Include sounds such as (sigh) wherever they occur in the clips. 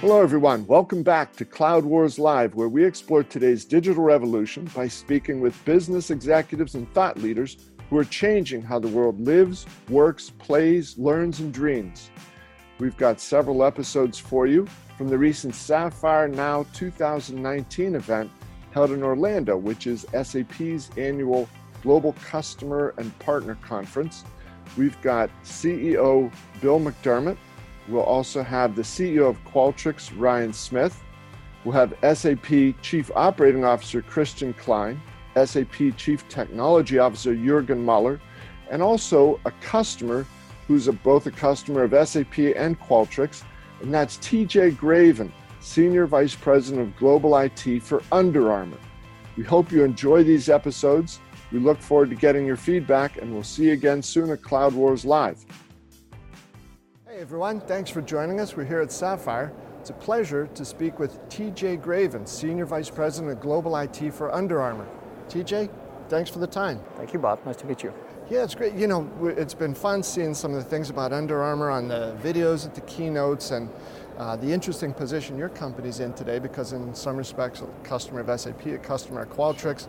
Hello, everyone. Welcome back to Cloud Wars Live, where we explore today's digital revolution by speaking with business executives and thought leaders who are changing how the world lives, works, plays, learns, and dreams. We've got several episodes for you from the recent Sapphire Now 2019 event held in Orlando, which is SAP's annual Global Customer and Partner Conference. We've got CEO Bill McDermott. We'll also have the CEO of Qualtrics, Ryan Smith. We'll have SAP Chief Operating Officer Christian Klein, SAP Chief Technology Officer Jurgen Muller, and also a customer who's a, both a customer of SAP and Qualtrics, and that's TJ Graven, Senior Vice President of Global IT for Under Armour. We hope you enjoy these episodes. We look forward to getting your feedback, and we'll see you again soon at Cloud Wars Live. Hey everyone, thanks for joining us. We're here at Sapphire. It's a pleasure to speak with TJ Graven, Senior Vice President of Global IT for Under Armour. TJ, thanks for the time. Thank you, Bob. Nice to meet you. Yeah, it's great. You know, it's been fun seeing some of the things about Under Armour on the videos at the keynotes and uh, the interesting position your company's in today because in some respects, a customer of SAP, a customer of Qualtrics,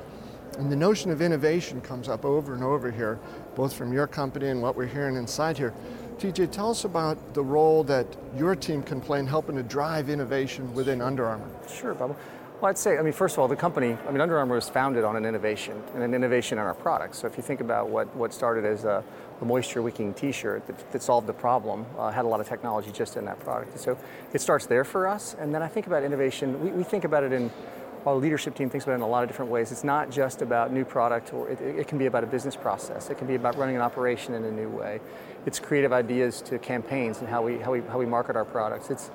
and the notion of innovation comes up over and over here, both from your company and what we're hearing inside here. TJ, tell us about the role that your team can play in helping to drive innovation within Under Armour. Sure, Bob. Well, I'd say, I mean, first of all, the company, I mean, Under Armour was founded on an innovation and an innovation in our products. So if you think about what, what started as a, a moisture wicking t-shirt that, that, solved the problem, uh, had a lot of technology just in that product. So it starts there for us. And then I think about innovation, we, we think about it in, our leadership team thinks about it in a lot of different ways. It's not just about new product, or it, it, can be about a business process. It can be about running an operation in a new way. It's creative ideas to campaigns and how we, how we, how we market our products. It's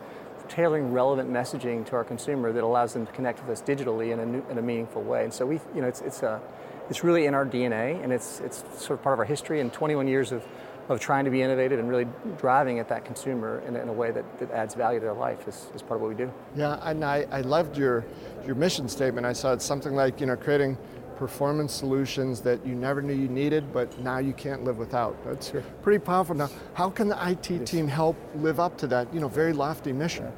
tailoring relevant messaging to our consumer that allows them to connect with us digitally in a, new, in a meaningful way. And so we, you know, it's, it's, a, it's really in our DNA and it's, it's sort of part of our history and 21 years of, of trying to be innovative and really driving at that consumer in, in a way that, that adds value to their life is, is part of what we do. Yeah, and I, I loved your, your mission statement. I saw it's something like, you know, creating performance solutions that you never knew you needed, but now you can't live without. That's sure. pretty powerful. Now, how can the IT team help live up to that, you know, very lofty mission?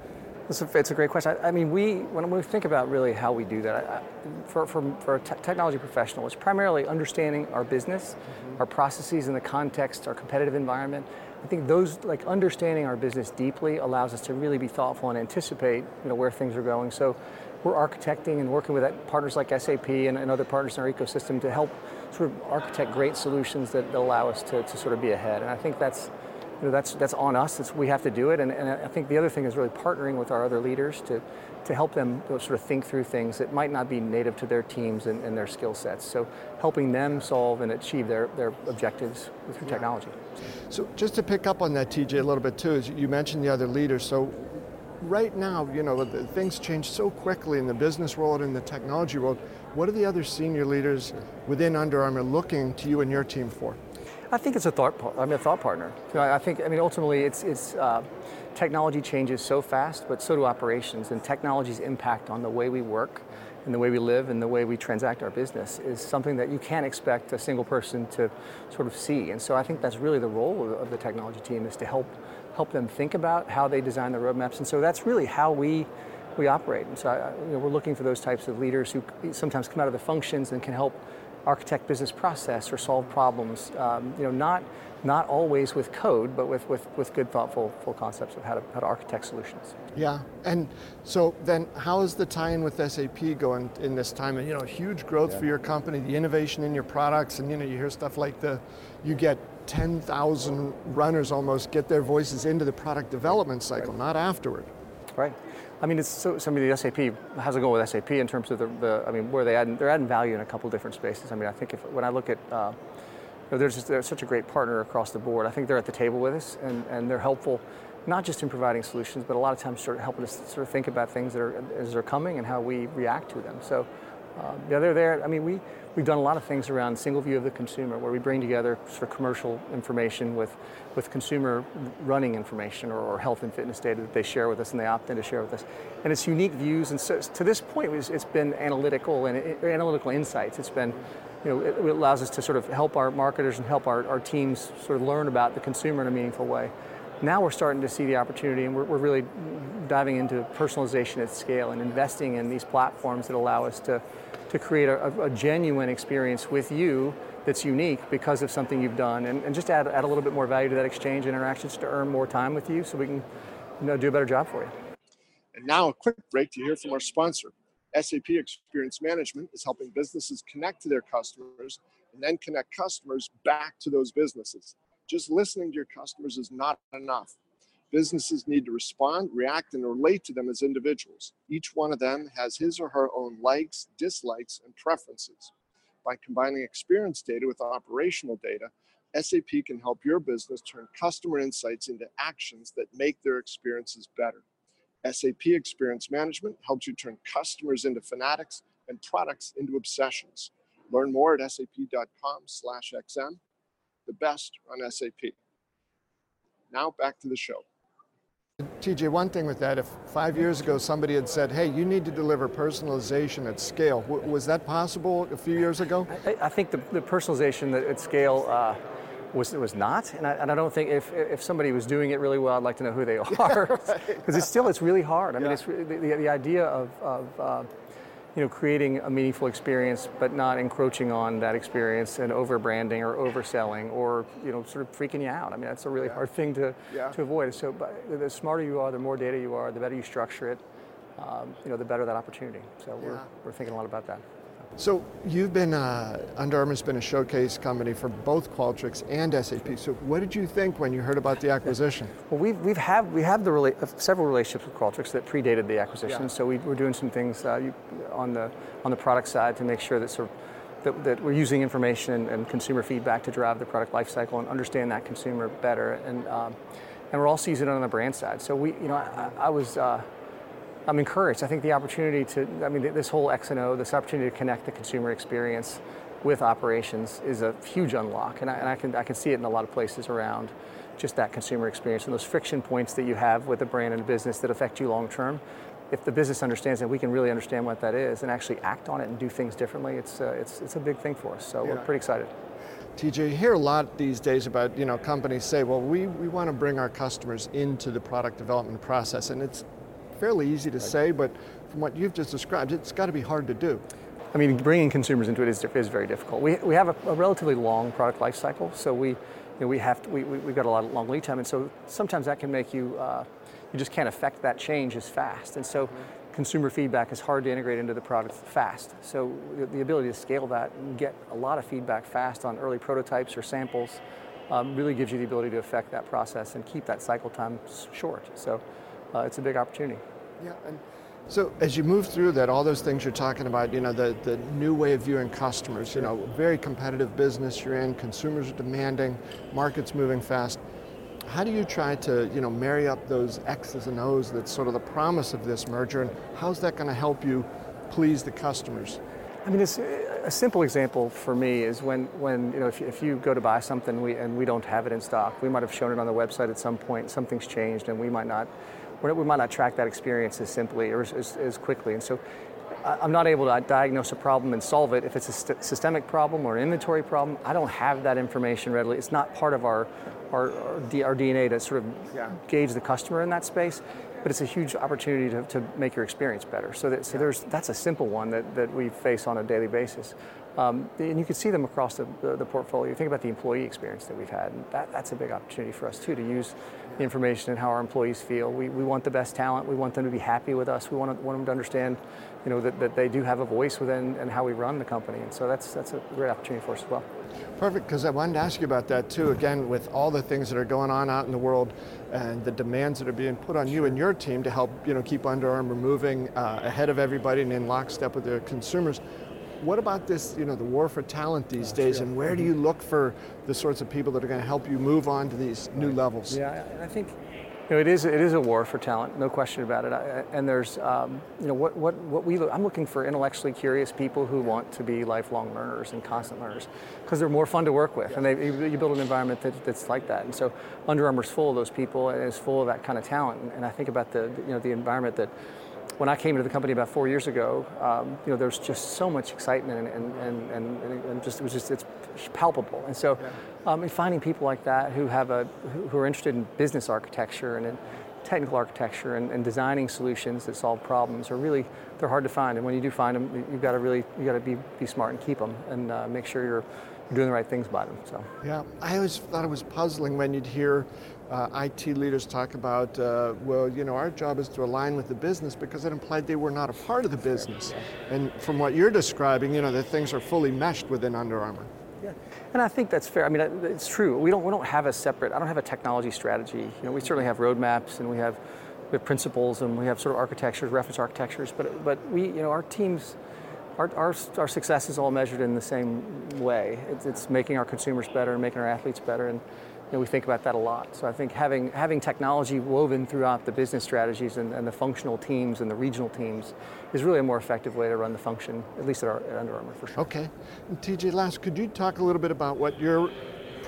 It's a, it's a great question. I, I, mean, we when we think about really how we do that, I, for, for, for a technology professional, it's primarily understanding our business, mm-hmm. our processes in the context, our competitive environment. I think those, like understanding our business deeply, allows us to really be thoughtful and anticipate, you know, where things are going. So we're architecting and working with partners like SAP and, and, other partners in our ecosystem to help sort of architect great solutions that allow us to, to sort of be ahead. And I think that's, you know, that's, that's on us, it's, we have to do it. And, and I think the other thing is really partnering with our other leaders to, to help them sort of think through things that might not be native to their teams and, and their skill sets. So helping them solve and achieve their, their objectives through yeah. technology. So just to pick up on that, TJ, a little bit too, is you mentioned the other leaders. So right now, you know, things change so quickly in the business world and in the technology world. What are the other senior leaders within Under Armour looking to you and your team for? I think it's a thought. I mean, a thought partner. I think. I mean, ultimately, it's it's uh, technology changes so fast, but so do operations, and technology's impact on the way we work, and the way we live, and the way we transact our business is something that you can't expect a single person to sort of see. And so, I think that's really the role of the technology team is to help help them think about how they design their roadmaps. And so that's really how we we operate. And so you know, we're looking for those types of leaders who sometimes come out of the functions and can help architect business process or solve problems. Um, you know, not not always with code, but with, with, with good, thoughtful, full concepts of how to, how to architect solutions. Yeah, and so then how is the tie-in with SAP going in this time? And you know, huge growth yeah. for your company, the innovation in your products, and you know, you hear stuff like the, you get 10,000 runners almost get their voices into the product development cycle, right. not afterward. Right. I mean, it's so, I mean, the SAP, how's it going with SAP in terms of the, the I mean, where they add, they're adding value in a couple different spaces. I mean, I think if, when I look at, uh, you know, there's just, they're such a great partner across the board. I think they're at the table with us and, and they're helpful, not just in providing solutions, but a lot of times sort of helping us sort of think about things that are, as they're coming and how we react to them. So, uh, yeah, they're there. I mean, we, we've done a lot of things around single view of the consumer, where we bring together sort of commercial information with, with consumer running information or, or health and fitness data that they share with us and they opt in to share with us. And it's unique views, and so to this point, it's, it's been analytical and it, analytical insights. It's been, you know, it, it, allows us to sort of help our marketers and help our, our teams sort of learn about the consumer in a meaningful way. Now we're starting to see the opportunity and we're, we're really diving into personalization at scale and investing in these platforms that allow us to, to create a, a genuine experience with you that's unique because of something you've done and, and just add, add a little bit more value to that exchange interactions to earn more time with you so we can you know, do a better job for you. And now a quick break to hear from our sponsor. SAP Experience Management is helping businesses connect to their customers and then connect customers back to those businesses. Just listening to your customers is not enough. Businesses need to respond, react, and relate to them as individuals. Each one of them has his or her own likes, dislikes, and preferences. By combining experience data with operational data, SAP can help your business turn customer insights into actions that make their experiences better. SAP Experience Management helps you turn customers into fanatics and products into obsessions. Learn more at sap.com/xm. The best on SAP. Now back to the show. TJ, one thing with that, if five years ago somebody had said, hey, you need to deliver personalization at scale, was that possible a few years ago? I, I think the, the, personalization at scale uh, was was not, and I, and I, don't think if, if somebody was doing it really well, I'd like to know who they (laughs) are, because (laughs) right. it's still it's really hard. I mean, it's the, the, the idea of, of uh, you know creating a meaningful experience, but not encroaching on that experience and over branding or overselling or you know sort of freaking you out. I mean, that's a really yeah. hard thing to yeah. to avoid. So, the smarter you are, the more data you are, the better you structure it. Um, you know, the better that opportunity. So we're, we're thinking a lot about that. So you've been, uh, Under Armour's been a showcase company for both Qualtrics and SAP. So what did you think when you heard about the acquisition? (laughs) Well, we've, we've have, we have the rela- several relationships with Qualtrics that predated the acquisition. Yeah. So we, are doing some things uh, on, the, on the product side to make sure that sort of that, that, we're using information and, and, consumer feedback to drive the product lifecycle and understand that consumer better. And, um, and we're also using it on the brand side. So we, you know, I, I was, uh, I'm encouraged. I think the opportunity to, I mean, this whole X and O, this opportunity to connect the consumer experience with operations is a huge unlock, and I, and I, can I can see it in a lot of places around just that consumer experience and those friction points that you have with a brand and a business that affect you long term. If the business understands that, we can really understand what that is and actually act on it and do things differently. It's uh, it's it's a big thing for us. So yeah. we're pretty excited. TJ, you hear a lot these days about you know companies say, well, we, we want to bring our customers into the product development process, and it's fairly easy to say, but from what you've just described, it's got to be hard to do. I mean, bringing consumers into it is, is very difficult. We, we have a, a relatively long product life cycle, so we, you know, we have to, we, we, have got a lot of long lead time, and so sometimes that can make you, uh, you just can't affect that change as fast. And so mm-hmm. consumer feedback is hard to integrate into the product fast. So the, the, ability to scale that and get a lot of feedback fast on early prototypes or samples um, really gives you the ability to affect that process and keep that cycle time short. So uh, it's a big opportunity. Yeah, and so as you move through that, all those things you're talking about, you know, the, the new way of viewing customers, you know, very competitive business you're in, consumers are demanding, market's moving fast. How do you try to, you know, marry up those X's and O's that's sort of the promise of this merger, and how's that going to help you please the customers? I mean, it's a simple example for me is when, when you know, if, if you go to buy something we, and we don't have it in stock, we might have shown it on the website at some point, something's changed, and we might not we might not track that experience as simply or as, as quickly. And so I'm not able to diagnose a problem and solve it. If it's a st- systemic problem or an inventory problem, I don't have that information readily. It's not part of our, our, our, D, our DNA to sort of yeah. gauge the customer in that space, but it's a huge opportunity to, to make your experience better. So, that, so yeah. there's, that's a simple one that, that we face on a daily basis. Um, and you can see them across the, the, the, portfolio. Think about the employee experience that we've had. And that, that's a big opportunity for us too, to use the information and how our employees feel. We, we want the best talent. We want them to be happy with us. We want, to, want them to understand you know, that, that they do have a voice within and how we run the company. And so that's, that's a great opportunity for us as well. Perfect, because I wanted to ask you about that too. Again, with all the things that are going on out in the world and the demands that are being put on you and your team to help you know, keep Under Armour moving uh, ahead of everybody and in lockstep with their consumers, what about this, you know, the war for talent these days, and where do you look for the sorts of people that are going to help you move on to these new levels? Yeah, I think you know, it is it is a war for talent, no question about it. I, and there's um, you know what what what we look, I'm looking for intellectually curious people who want to be lifelong learners and constant learners because they're more fun to work with, and they, you build an environment that, that's like that. And so Under Armour's full of those people, and it's full of that kind of talent. And, and I think about the you know the environment that when I came into the company about four years ago, um, you know, there's just so much excitement and, and, and, and, just, it was just, it's palpable. And so um, and finding people like that who have a, who, who are interested in business architecture and in technical architecture and, and, designing solutions that solve problems are really, they're hard to find. And when you do find them, you've got to really, you got to be, be smart and keep them and uh, make sure you're doing the right things by them. So. Yeah, I always thought it was puzzling when you'd hear uh, IT leaders talk about, uh, well, you know, our job is to align with the business because it implied they were not a part of the business. And from what you're describing, you know, that things are fully meshed within Under Armour. Yeah, and I think that's fair. I mean, it's true. We don't we don't have a separate. I don't have a technology strategy. You know, we certainly have roadmaps and we have we have principles and we have sort of architectures, reference architectures. But but we, you know, our teams. Our, our, our success is all measured in the same way. It's, it's making our consumers better, and making our athletes better, and you know, we think about that a lot. So I think having, having technology woven throughout the business strategies and, and, the functional teams and the regional teams is really a more effective way to run the function, at least at, our, at Under Armour for sure. Okay. And TJ, last, could you talk a little bit about what your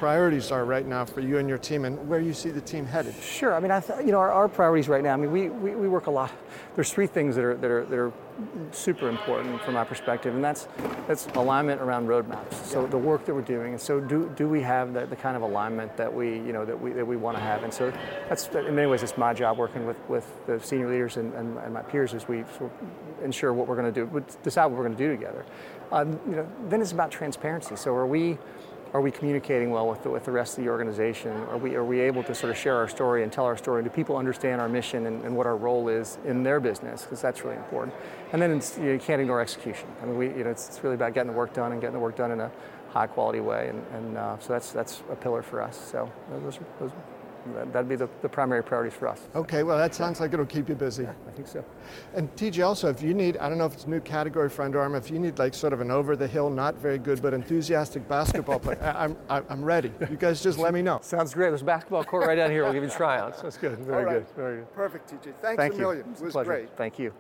priorities are right now for you and your team and where you see the team headed? Sure. I mean, I th- you know, our, our, priorities right now, I mean, we, we, we work a lot. There's three things that are, that are, that are super important from my perspective, and that's, that's alignment around roadmaps. So the work that we're doing, and so do, do we have the, the kind of alignment that we, you know, that we, that we want to have? And so that's, in many ways, it's my job working with, with the senior leaders and, and, and my peers as we sort of ensure what we're going to do, decide what we're going to do together. Um, you know, then it's about transparency. So are we, are we communicating well with the, with the rest of the organization? Are we, are we able to sort of share our story and tell our story? Do people understand our mission and, and what our role is in their business? Because that's really important. And then you, know, you, can't ignore execution. I mean, we, you know, it's, it's, really about getting the work done and getting the work done in a high quality way. And, and uh, so that's, that's a pillar for us. So those, those that'd be the, the primary priorities for us. Okay, well that sounds like it'll keep you busy. Yeah, I think so. And TJ, also, if you need, I don't know if it's a new category for Under Armour, if you need like sort of an over the hill, not very good, but enthusiastic basketball player, (laughs) I'm, I'm ready. You guys just let me know. (laughs) Sounds great. There's a basketball court right down here. We'll give you tryouts. That's good. Very good. Very good. Perfect, TJ. Thanks Thank a you. million. It was pleasure. great. Thank you.